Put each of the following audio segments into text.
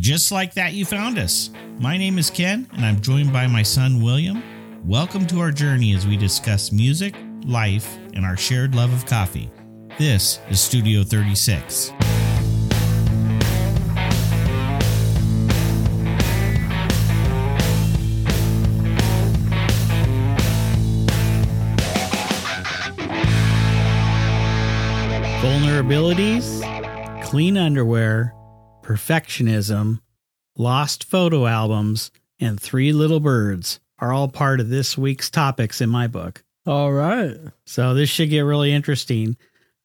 Just like that, you found us. My name is Ken, and I'm joined by my son, William. Welcome to our journey as we discuss music, life, and our shared love of coffee. This is Studio 36. Vulnerabilities, clean underwear, perfectionism, lost photo albums, and three little birds are all part of this week's topics in my book. All right. So this should get really interesting.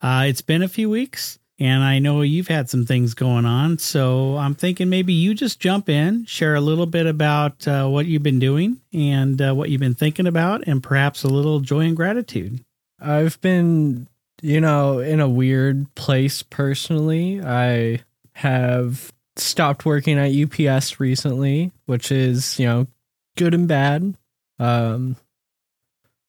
Uh, it's been a few weeks, and I know you've had some things going on. So I'm thinking maybe you just jump in, share a little bit about uh, what you've been doing and uh, what you've been thinking about, and perhaps a little joy and gratitude. I've been, you know, in a weird place personally. I have stopped working at UPS recently, which is, you know, good and bad. Um,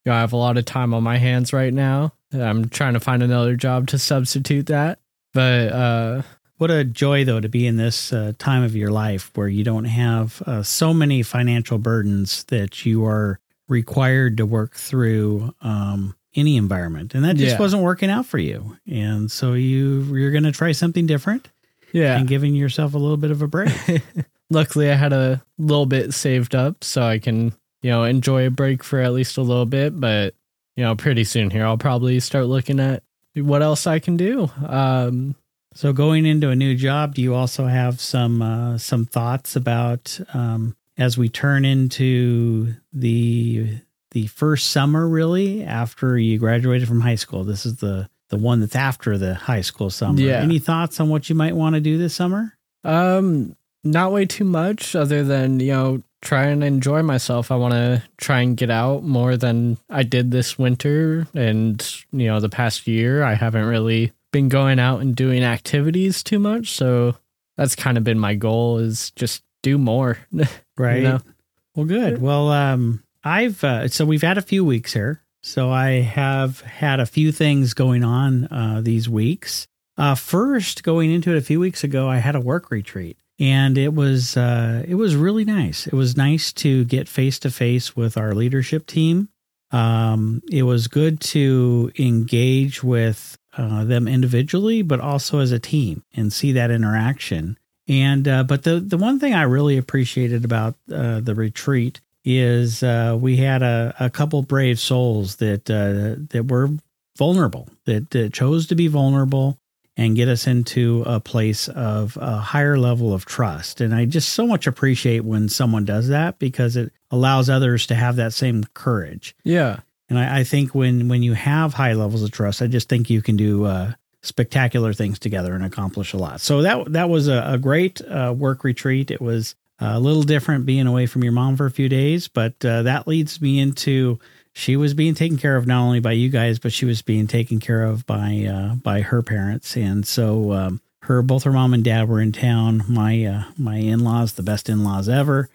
you know, I have a lot of time on my hands right now. I'm trying to find another job to substitute that. But uh, what a joy, though, to be in this uh, time of your life where you don't have uh, so many financial burdens that you are required to work through um, any environment, and that just Yeah. wasn't working out for you. And so you you're going to try something different yeah. and giving yourself a little bit of a break. Luckily, I had a little bit saved up so I can, you know, enjoy a break for at least a little bit. But, you know, pretty soon here, I'll probably start looking at what else I can do. Um, So going into a new job, do you also have some uh, some thoughts about um, as we turn into the the first summer, really after you graduated from high school? This is the the one that's after the high school summer. Yeah. Any thoughts on what you might want to do this summer? um, not way too much other than, you know, try and enjoy myself. I want to try and get out more than I did this winter. And, you know, the past year, I haven't really been going out and doing activities too much. So that's kind of been my goal is just do more. Right. know? Well, good. Well, um, I've uh, so we've had a few weeks here. So I have had a few things going on uh, these weeks. Uh, first, going into it a few weeks ago, I had a work retreat, and it was uh, it was really nice. It was nice to get face to face with our leadership team. Um, it was good to engage with uh, them individually, but also as a team, and see that interaction. And uh, but the the one thing I really appreciated about uh, the retreat is uh, we had a, a couple brave souls that uh, that were vulnerable that, that chose to be vulnerable and get us into a place of a higher level of trust. And I just so much appreciate when someone does that because it allows others to have that same courage. Yeah. And I, I think when when you have high levels of trust, I just think you can do uh, spectacular things together and accomplish a lot. So that that was a, a great uh, work retreat. It was a little different being away from your mom for a few days, but uh, that leads me into she was being taken care of not only by you guys, but she was being taken care of by uh, by her parents, and so. Um, her both her mom and dad were in town. My uh, my in laws, the best in laws ever.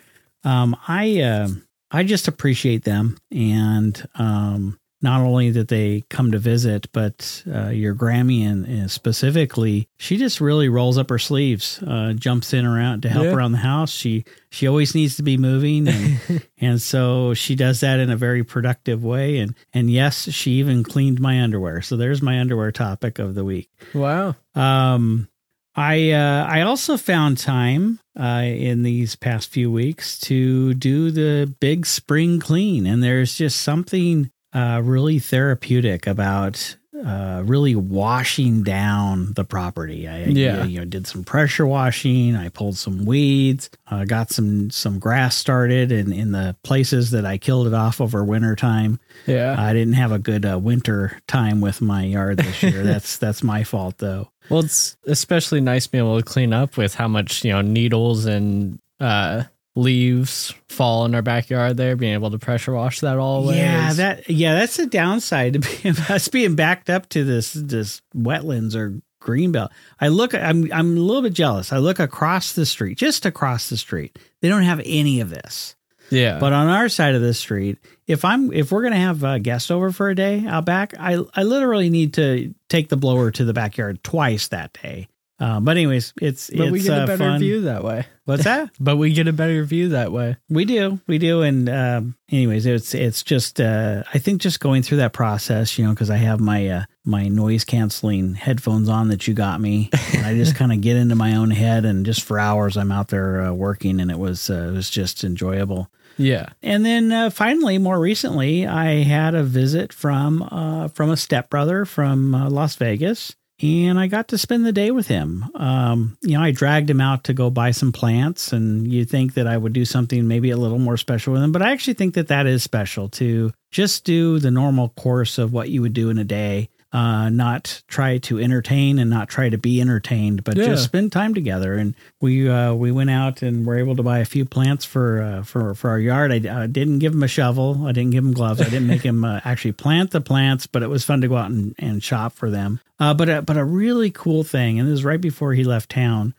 Um, I uh, I just appreciate them, and um, not only that they come to visit, but uh, your Grammy and, and specifically, she just really rolls up her sleeves, uh, jumps in around to help Yeah. around the house. She she always needs to be moving, and and so she does that in a very productive way. And and yes, she even cleaned my underwear. So there's my underwear topic of the week. Wow. Um, I uh, I also found time uh, in these past few weeks to do the big spring clean, and there's just something uh, really therapeutic about uh, really washing down the property. I Yeah. you know did some pressure washing. I pulled some weeds, uh, got some some grass started, and in the places that I killed it off over winter time. Yeah. I didn't have a good uh, winter time with my yard this year. that's that's my fault though. Well, it's especially nice being able to clean up with how much, you know, needles and uh, leaves fall in our backyard there, being able to pressure wash that all away. Yeah, that yeah, that's the downside to being us being backed up to this this wetlands or greenbelt. I look, I'm I'm a little bit jealous. I look across the street, just across the street. They don't have any of this. yeah. But on our side of the street, if I'm if we're gonna have a guest over for a day out back, I I literally need to take the blower to the backyard twice that day Uh, but anyways, it's But it's we get a uh, better fun. view that way. What's that? But we get a better view that way. We do, we do, and um, anyways, it's it's just uh, I think just going through that process, you know, because I have my uh, my noise canceling headphones on that you got me, and I just kind of get into my own head, and just for hours I'm out there uh, working, and it was uh, it was just enjoyable. Yeah. And then uh, finally, more recently, I had a visit from uh, from a stepbrother from uh, Las Vegas, and I got to spend the day with him. Um, you know, I dragged him out to go buy some plants, and you think that I would do something maybe a little more special with him, but I actually think that that is special to just do the normal course of what you would do in a day. Uh, not try to entertain and not try to be entertained, but Yeah. just spend time together. And we uh, we went out and were able to buy a few plants for uh, for for our yard. I, I didn't give him a shovel. I didn't give him gloves. I didn't make him uh, actually plant the plants, but it was fun to go out and, and shop for them. Uh, but a, but a really cool thing, and this is right before he left town.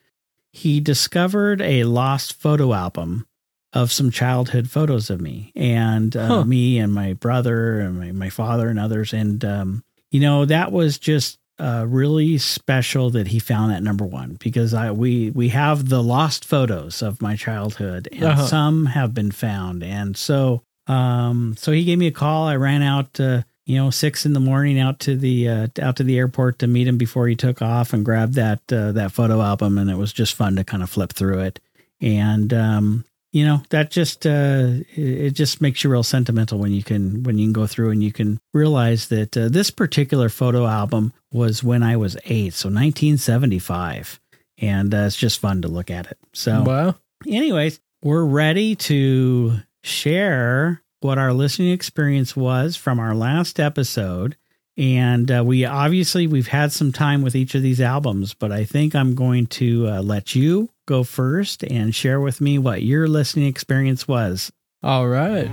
He discovered a lost photo album of some childhood photos of me and uh, Huh. me and my brother and my, my father and others. And, um, you know, that was just uh, really special that he found that number one because I we we have the lost photos of my childhood and Uh-huh. some have been found. And so um so he gave me a call. I ran out uh, you know, six in the morning out to the uh, out to the airport to meet him before he took off and grabbed that uh, that photo album, and it was just fun to kind of flip through it. And um, you know, that just uh, it just makes you real sentimental when you can when you can go through and you can realize that uh, this particular photo album was when I was eight, so 1975, and uh, it's just fun to look at it. So Wow. anyways, we're ready to share what our listening experience was from our last episode. And uh, we obviously we've had some time with each of these albums, but I think I'm going to uh, let you go first and share with me what your listening experience was. All right.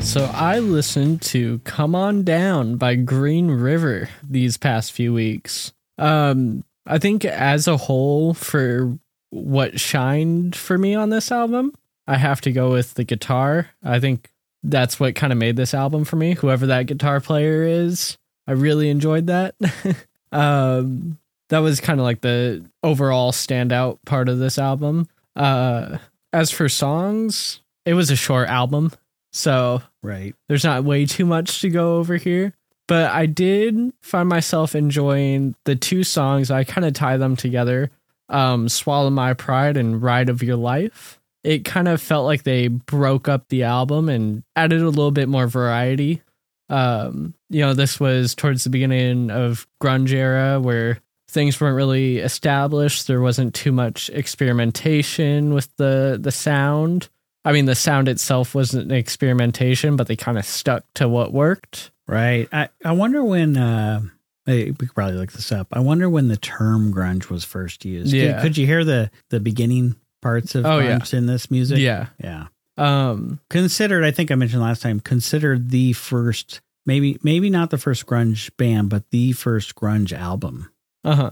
So I listened to Come On Down by Green River these past few weeks. Um I think as a whole for what shined for me on this album, I have to go with the guitar. I think that's what kind of made this album for me. Whoever that guitar player is, I really enjoyed that. um that was kind of like the overall standout part of this album. Uh as for songs, it was a short album, so Right. there's not way too much to go over here. But I did find myself enjoying the two songs. I kind of tie them together. Um, Swallow My Pride and Ride of Your Life. It kind of felt like they broke up the album and added a little bit more variety. Um, you know, this was towards the beginning of grunge era where things weren't really established. There wasn't too much experimentation with the the sound. I mean, the sound itself wasn't an experimentation, but they kind of stuck to what worked. Right. I, I wonder when uh we could probably look this up. I wonder when the term grunge was first used. Could- Yeah. Could, you hear the the beginning parts of Oh, yeah. grunge in this music? Yeah. Yeah. Um. considered i think i mentioned last time considered the first maybe maybe not the first grunge band but the first grunge album Uh huh.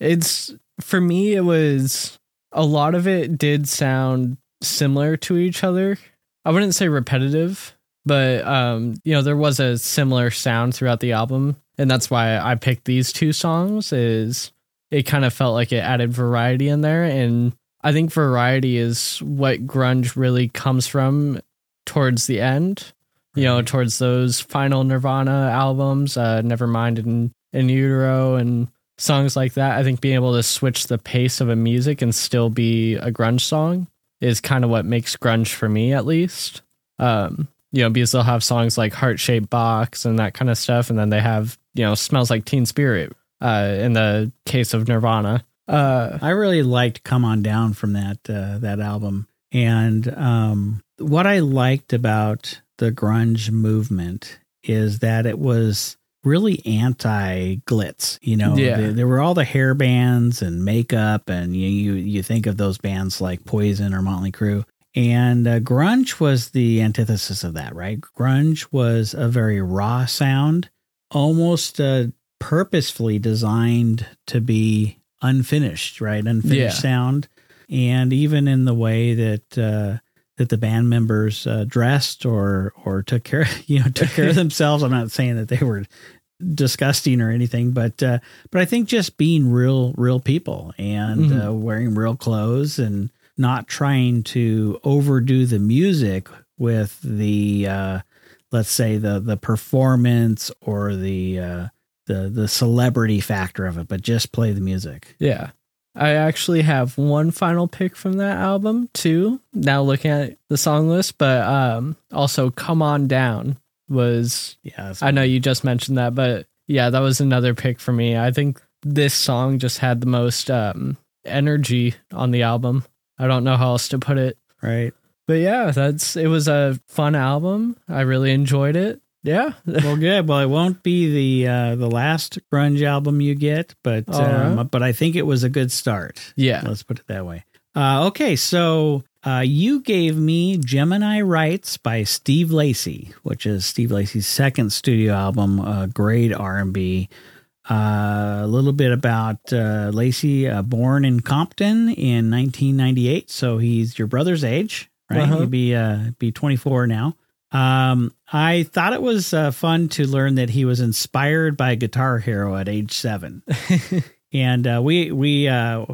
It's for me. It was a lot of it did sound similar to each other. I wouldn't say repetitive, but um, you know, there was a similar sound throughout the album, and that's why I picked these two songs. Is it kind of felt like it added variety in there, and I think variety is what grunge really comes from towards the end. You know, towards those final Nirvana albums, uh, Nevermind and in Utero and songs like that. I think being able to switch the pace of a music and still be a grunge song is kind of what makes grunge for me, at least. Um, you know, because they'll have songs like Heart Shaped Box and that kind of stuff, and then they have you know Smells Like Teen Spirit. Uh, in the case of Nirvana, uh, i really liked come on down from that uh, that album. And um what i liked about the grunge movement is that it was really anti glitz you know? Yeah. there, there were all the hair bands and makeup and you, you you think of those bands like poison or motley crue. And uh, grunge was the antithesis of that right? Grunge was a very raw sound almost uh, purposefully designed to be unfinished right unfinished Yeah. sound and even in the way that uh that the band members uh, dressed or or took care you know took care of themselves i'm not saying that they were disgusting or anything, but uh, but I think just being real real people and Mhm. uh, wearing real clothes and not trying to overdo the music with the uh, let's say the the performance or the uh, the the celebrity factor of it, but just play the music. Yeah. I actually have one final pick from that album too. Now looking at the song list, but um also Come On Down was Yeah, I know you just mentioned that, but yeah, that was another pick for me. I think this song just had the most um energy on the album. I don't know how else to put it. right. But yeah, that's it was a fun album. I really enjoyed it. Yeah. well, good. Well, it won't be the uh, the last grunge album you get, but um, right. but I think it was a good start. yeah. Let's put it that way. Uh, okay, so uh, you gave me Gemini Rights by Steve Lacy, which is Steve Lacy's second studio album, uh, great R and B. Uh, a little bit about uh, Lacy, uh, born in Compton in 1998, so he's your brother's age, right? Uh-huh. He'd be uh, be 24 now. Um, I thought it was uh, fun to learn that he was inspired by Guitar Hero at age seven and uh, we we uh,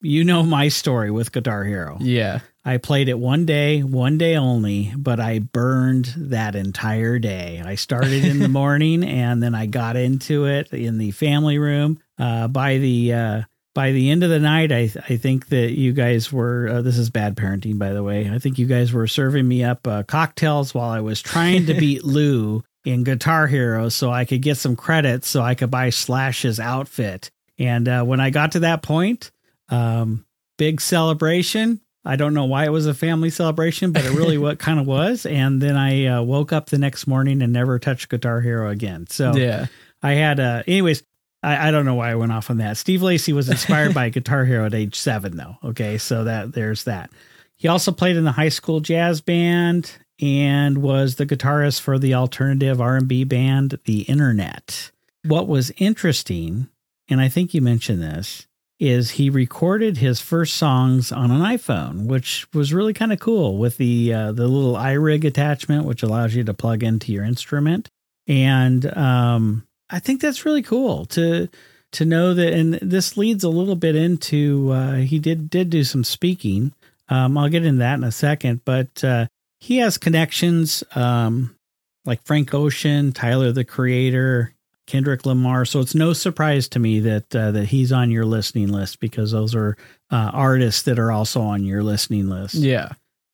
you know my story with Guitar Hero. yeah. I played it one day, one day only, but I burned that entire day. I started in the morning and then I got into it in the family room. Uh, by the uh, by the end of the night, I I think that you guys were uh, this is bad parenting, by the way. I think you guys were serving me up uh, cocktails while I was trying to beat Lou in Guitar Hero, so I could get some credits, so I could buy Slash's outfit. And uh, when I got to that point, um, big celebration. I don't know why it was a family celebration, but it really what kind of was. And then I uh, woke up the next morning and never touched Guitar Hero again. So Yeah. I had, uh, anyways, I, I don't know why I went off on that. Steve Lacy was inspired by a Guitar Hero at age seven, though. Okay, so that there's that. He also played in the high school jazz band and was the guitarist for the alternative R&B band The Internet. What was interesting, and I think you mentioned this, is he recorded his first songs on an iPhone, which was really kind of cool with the uh, the little iRig attachment, which allows you to plug into your instrument. And um, I think that's really cool to to know that. And this leads a little bit into uh, he did did do some speaking. Um, I'll get into that in a second, but uh, he has connections um, like Frank Ocean, Tyler the Creator, Kendrick Lamar. So it's no surprise to me that uh, that he's on your listening list because those are uh, artists that are also on your listening list. Yeah.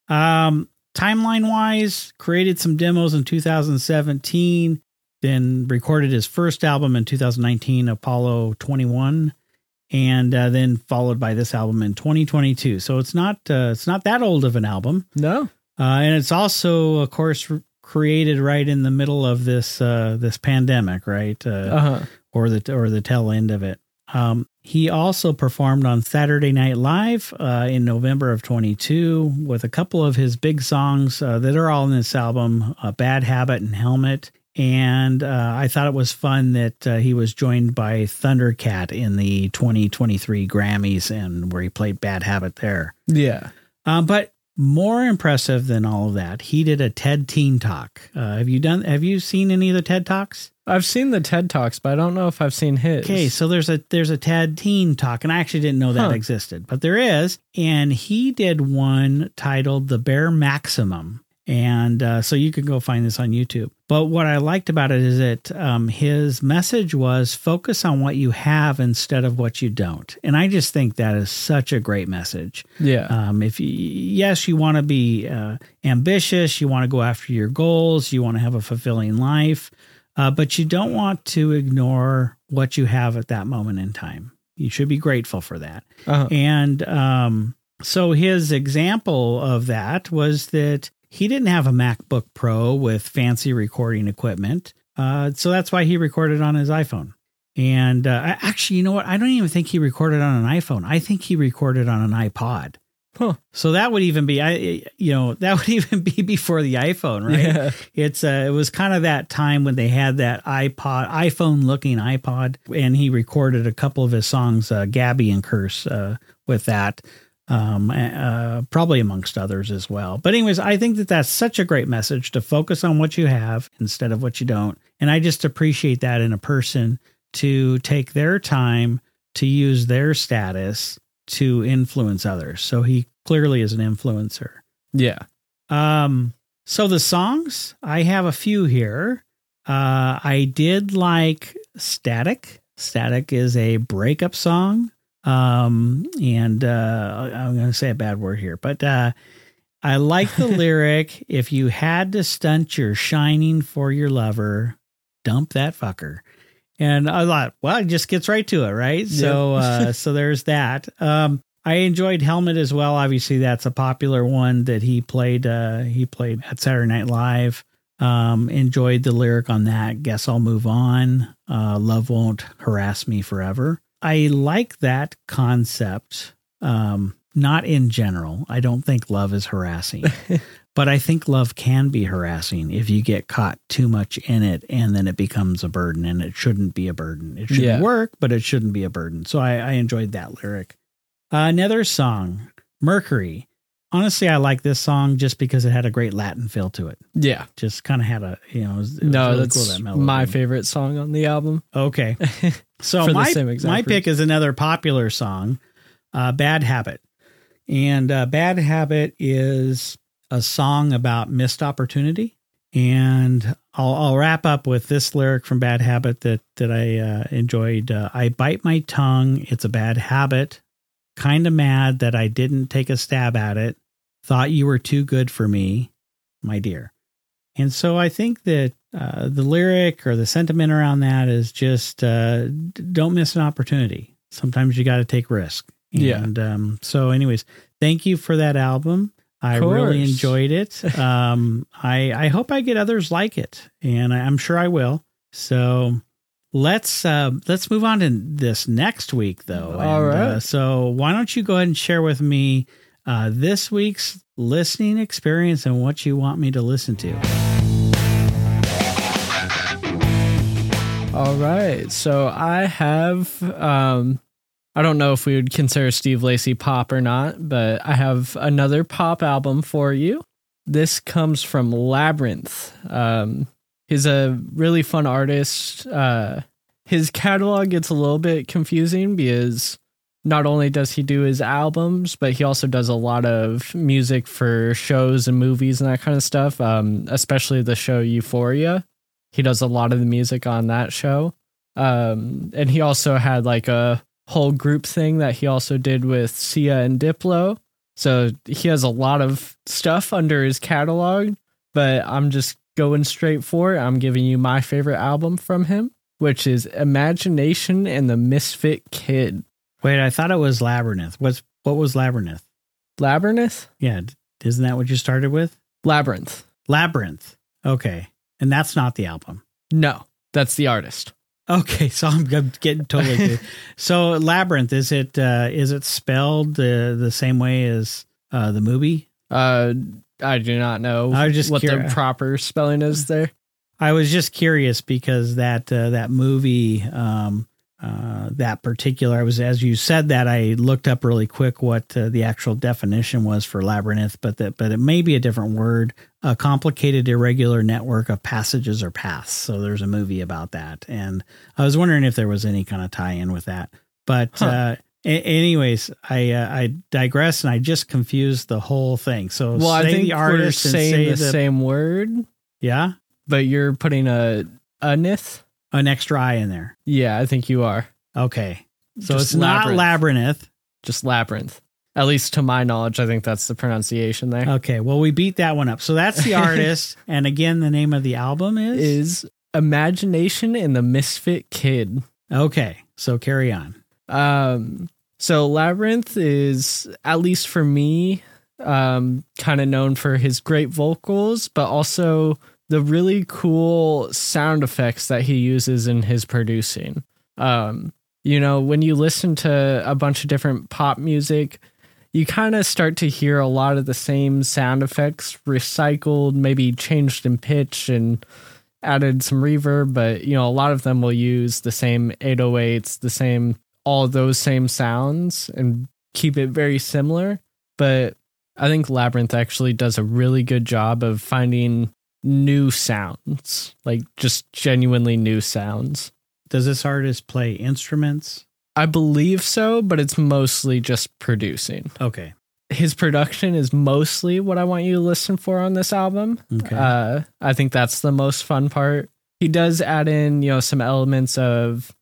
Um, timeline wise, created some demos in 2017, then recorded his first album in 2019, Apollo 21, and uh, then followed by this album in 2022. So it's not uh, it's not that old of an album, No. uh, and it's also, of course, created right in the middle of this uh, this pandemic, right? Uh, Uh-huh. or the or the tail end of it. Um, he also performed on Saturday Night Live uh, in November of 22 with a couple of his big songs uh, that are all in this album, uh, "Bad Habit" and "Helmet." And uh, I thought it was fun that uh, he was joined by Thundercat in the 2023 Grammys, and where he played "Bad Habit" there. Yeah. Um, but more impressive than all of that, he did a TED Teen Talk. Uh, have you done? Have you seen any of the TED Talks? I've seen the TED Talks, but I don't know if I've seen his. Okay, so there's a there's a TED Teen Talk, and I actually didn't know that Huh. existed, but there is, and he did one titled "The Bare Maximum," and uh, so you can go find this on YouTube. But what I liked about it is that um, his message was focus on what you have instead of what you don't, and I just think that is such a great message. yeah. Um, if you, yes, you want to be uh, ambitious, you want to go after your goals, you want to have a fulfilling life, uh, but you don't want to ignore what you have at that moment in time. You should be grateful for that. Uh-huh. And um, so his example of that was that he didn't have a MacBook Pro with fancy recording equipment. Uh, so that's why he recorded on his iPhone. And uh, actually, you know what? I don't even think he recorded on an iPhone. I think he recorded on an iPod. Huh. So that would even be, I, you know, that would even be before the iPhone, right? Yeah. It's uh, it was kind of that time when they had that iPod, iPhone looking iPod, and he recorded a couple of his songs, uh, Gabby and Curse, uh, with that. Um, uh, probably amongst others as well. But, anyways, I think that that's such a great message to focus on what you have instead of what you don't. And I just appreciate that in a person to take their time to use their status to influence others. So he clearly is an influencer. Yeah. Um, so the songs, I have a few here. Uh, I did like Static. Static is a breakup song. Um, and uh, I'm going to say a bad word here, but uh, I like the lyric if you had to stunt your shining for your lover, dump that fucker. And I thought, well, it just gets right to it, right? So, uh, so there's that. Um, I enjoyed Helmet as well. Obviously, that's a popular one that he played. Uh, he played at Saturday Night Live. Um, enjoyed the lyric on that. Guess I'll move on. Uh, love won't harass me forever. I like that concept. Um, not in general. I don't think love is harassing, but I think love can be harassing if you get caught too much in it and then it becomes a burden and it shouldn't be a burden. It should Yeah. work, but it shouldn't be a burden. So I, I enjoyed that lyric. Uh, another song, Mercury. Honestly, I like this song just because it had a great Latin feel to it. Yeah. Just kind of had a, you know, it was, it No, really that's cool, that melody. my favorite song on the album. Okay. So my my pick is another popular song, uh, "Bad Habit," and uh, "Bad Habit" is a song about missed opportunity. And I'll, I'll wrap up with this lyric from "Bad Habit" that that I uh, enjoyed. Uh, I bite my tongue; it's a bad habit. Kind of mad that I didn't take a stab at it. Thought you were too good for me, my dear. And so I think that uh, the lyric or the sentiment around that is just uh, don't miss an opportunity. Sometimes you got to take risk. Yeah. And um, so, anyways, thank you for that album. I really enjoyed it. Um, I I hope I get others like it, and I, I'm sure I will. So let's uh, let's move on to this next week, though. All And, right. Uh, so why don't you go ahead and share with me uh, this week's listening experience and what you want me to listen to? All right. So I have um I don't know if we would consider Steve Lacy pop or not, but I have another pop album for you. This comes from Labrinth. Um he's a really fun artist. Uh his catalog gets a little bit confusing because not only does he do his albums, but he also does a lot of music for shows and movies and that kind of stuff. Um, especially the show Euphoria. He does a lot of the music on that show. Um, and he also had like a whole group thing that he also did with Sia and Diplo. So he has a lot of stuff under his catalog, but I'm just going straight for it. I'm giving you my favorite album from him, which is Imagination and the Misfit Kid. Wait, I thought it was Labyrinth. What's what was Labyrinth? Labyrinth? Yeah, isn't that what you started with? Labyrinth. Labyrinth. Okay, and that's not the album. No, that's the artist. Okay, so I'm, I'm getting totally. so Labyrinth is it uh, is it spelled the the same way as uh, the movie? Uh, I do not know I was just what the proper spelling is there. I was just curious because that uh, that movie, um, uh, that particular, I was as you said that I looked up really quick what uh, the actual definition was for labyrinth, but that but it may be a different word. A complicated, irregular network of passages or paths. So there's a movie about that, and I was wondering if there was any kind of tie-in with that. But Huh. uh, a- anyways, I uh, I digress, and I just confused the whole thing. So Well, I think the we're saying say the, same word, yeah, but you're putting a a nith. An extra I in there. Yeah, I think you are. Okay. So Just it's not labyrinth. Just labrinth. At least to my knowledge, I think that's the pronunciation there. Okay. Well, we beat that one up. So that's the artist. and again, the name of the album is? Is Imagination and the Misfit Kid. Okay. So carry on. Um, so Labrinth is, at least for me, um, kind of known for his great vocals, but also the really cool sound effects that he uses in his producing. Um, you know, when you listen to a bunch of different pop music, you kind of start to hear a lot of the same sound effects recycled, maybe changed in pitch and added some reverb, but you know, a lot of them will use the same 808s, the same all those same sounds and keep it very similar, but I think Labrinth actually does a really good job of finding new sounds, like just genuinely new sounds. Does this artist play instruments? I believe so, but it's mostly just producing. Okay. His production is mostly what I want you to listen for on this album. Okay. Uh, I think that's the most fun part. He does add in, you know, some elements of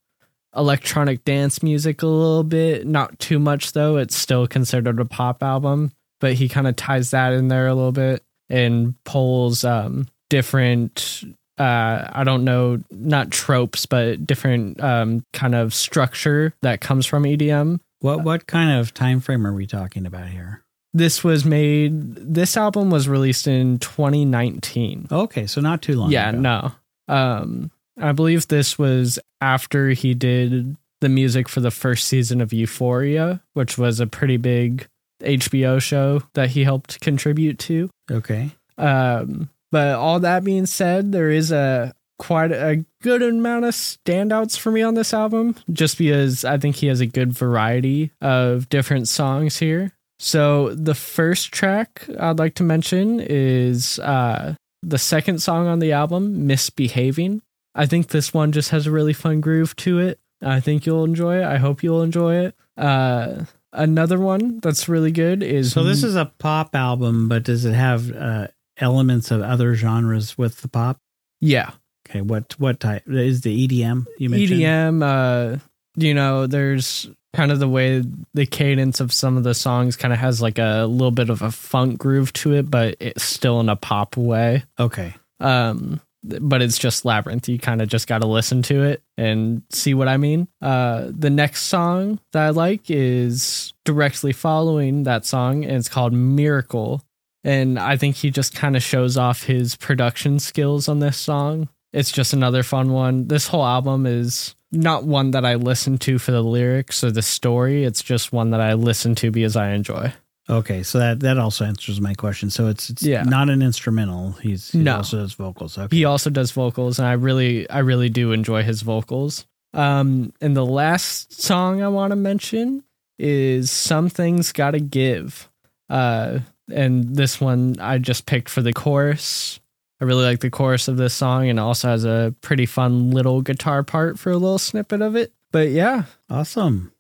electronic dance music a little bit, not too much though. It's still considered a pop album, but he kind of ties that in there a little bit and pulls um, different uh i don't know not tropes but different um kind of structure that comes from edm what what kind of time frame are we talking about here? this was made this album was released in 2019 Okay, so not too long. yeah ago. no um i believe this was after he did the music for the first season of euphoria which was a pretty big hbo show that he helped contribute to Okay. um but all that being said there is a quite a good amount of standouts for me on this album just because i think he has a good variety of different songs here. So the first track i'd like to mention is uh the second song on the album misbehaving. I think this one just has a really fun groove to it. I think you'll enjoy it. I hope you'll enjoy it. Uh another one that's really good is So this is a pop album, but does it have uh, elements of other genres with the pop? yeah Okay, what what type is the EDM you mentioned? EDM, uh, you know, there's kind of the way the cadence of some of the songs kind of has like a little bit of a funk groove to it, but it's still in a pop way. Okay. Um, but it's just labrinth. You kind of just got to listen to it and see what I mean. Uh, the next song that I like is directly following that song, and it's called Miracle. And I think he just kind of shows off his production skills on this song. It's just another fun one. This whole album is not one that I listen to for the lyrics or the story. It's just one that I listen to because I enjoy. Okay, so that that also answers my question. So it's it's Yeah. not an instrumental. He's he No. also does vocals. Okay. He also does vocals, and I really, I really do enjoy his vocals. Um, and the last song I want to mention is "Something's Gotta Give," uh, and this one I just picked for the chorus. I really like the chorus of this song, and also has a pretty fun little guitar part for a little snippet of it. But yeah, Awesome.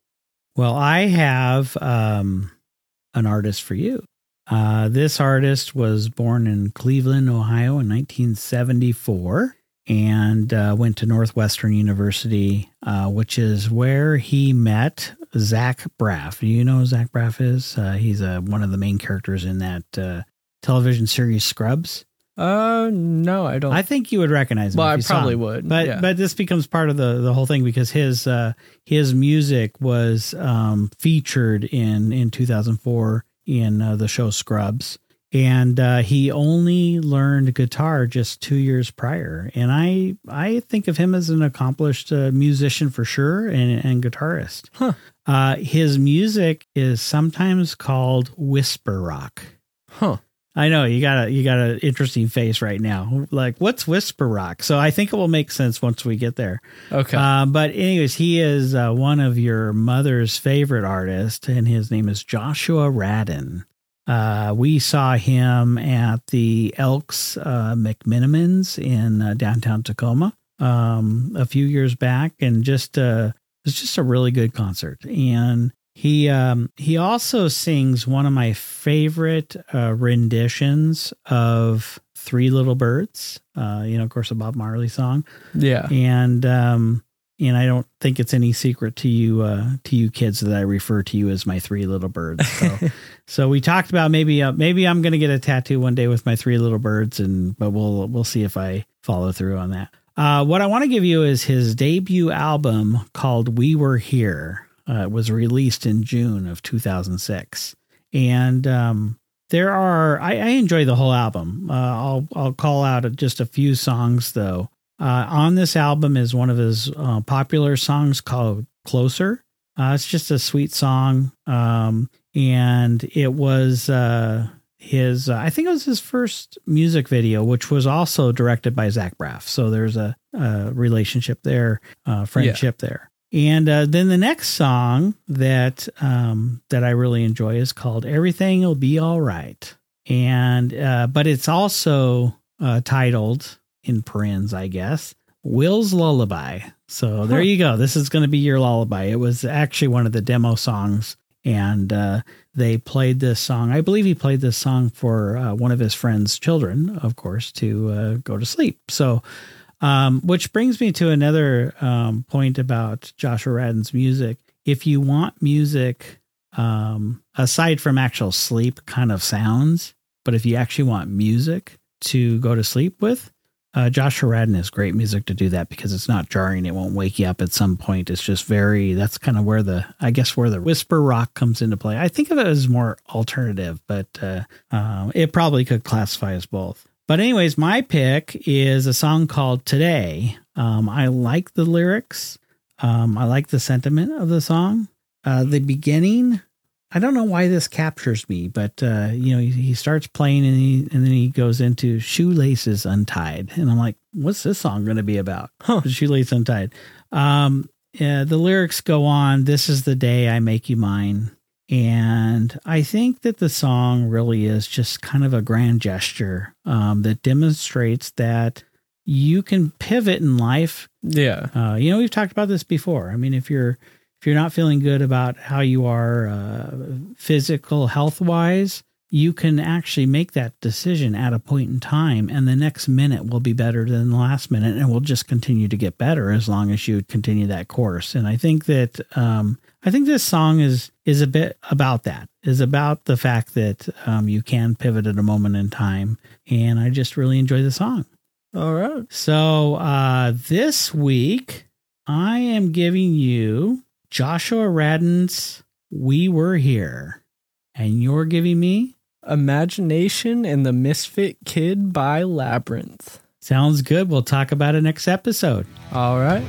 Well, I have um, an artist for you. Uh, this artist was born in Cleveland, Ohio in 1974 and uh, went to Northwestern University, uh, which is where he met Zach Braff. Do you know who Zach Braff is? Uh, he's uh, one of the main characters in that uh, television series Scrubs. Uh, no, I don't. I think you would recognize him. well, if I probably him. would, But yeah. but this becomes part of the the whole thing because his uh his music was um featured in in 2004 in uh, the show Scrubs and uh he only learned guitar just 2 years prior and I I think of him as an accomplished uh, musician for sure and and guitarist. Huh. Uh his music is sometimes called whisper rock. huh? I know you got a you got an interesting face right now. Like, what's whisper rock? So I think it will make sense once we get there. Okay. Uh, but anyways, he is uh, one of your mother's favorite artists, and his name is Joshua Radin. Uh, we saw him at the Elks uh, McMenamins in uh, downtown Tacoma um, a few years back, and just uh, it was just a really good concert. And he um, he also sings one of my favorite uh, renditions of Three Little Birds. Uh, you know, of course, a Bob Marley song yeah. and um and I don't think it's any secret to you uh to you kids that I refer to you as my three little birds. So so we talked about maybe uh, maybe I'm going to get a tattoo one day with my three little birds and but we'll we'll see if I follow through on that. Uh what I want to give you is his debut album called We Were Here. Uh, it was released in June of 2006. And um there are I, I enjoy the whole album. Uh, I'll I'll call out just a few songs though. Uh, on this album is one of his uh, popular songs called "Closer." Uh, it's just a sweet song, um, and it was uh, his. Uh, I think it was his first music video, which was also directed by Zach Braff. So there's a, a relationship there, uh, friendship there. And uh, then the next song that um, that I really enjoy is called "Everything Will Be All Right," and uh, but it's also uh, titled in parens, I guess, "Will's Lullaby." So there you go. This is going to be your lullaby. It was actually one of the demo songs, and uh, they played this song. I believe he played this song for uh, one of his friend's children, of course, to uh, go to sleep. So. Um, which brings me to another um, point about Joshua Radin's music. If you want music, um, aside from actual sleep kind of sounds, but if you actually want music to go to sleep with, uh, Joshua Radin is great music to do that because it's not jarring. It won't wake you up at some point. It's just very, that's kind of where the, I guess, where the whisper rock comes into play. I think of it as more alternative, but uh, uh, it probably could classify as both. But anyways, my pick is a song called "Today." Um, I like the lyrics. Um, I like the sentiment of the song. Uh, the beginning, I don't know why this captures me, but uh, you know, he, he starts playing and he and then he goes into "Shoelaces Untied," and I'm like, "What's this song going to be about?" Huh. "Shoelaces Untied." Um, yeah, the lyrics go on. This is the day I make you mine. And I think that the song really is just kind of a grand gesture um, that demonstrates that you can pivot in life. Yeah. Uh, you know, we've talked about this before. I mean, if you're if you're not feeling good about how you are uh, physical health wise, you can actually make that decision at a point in time, and the next minute will be better than the last minute, and will just continue to get better as long as you continue that course. And I think that um, I think this song is is a bit about that. Is about the fact that um, you can pivot at a moment in time, and I just really enjoy the song. All right. So uh, this week, I am giving you Joshua Radin's "We Were Here," and you're giving me Imagination and the Misfit Kid by Labrinth. sounds good. We'll talk about it next episode. All right.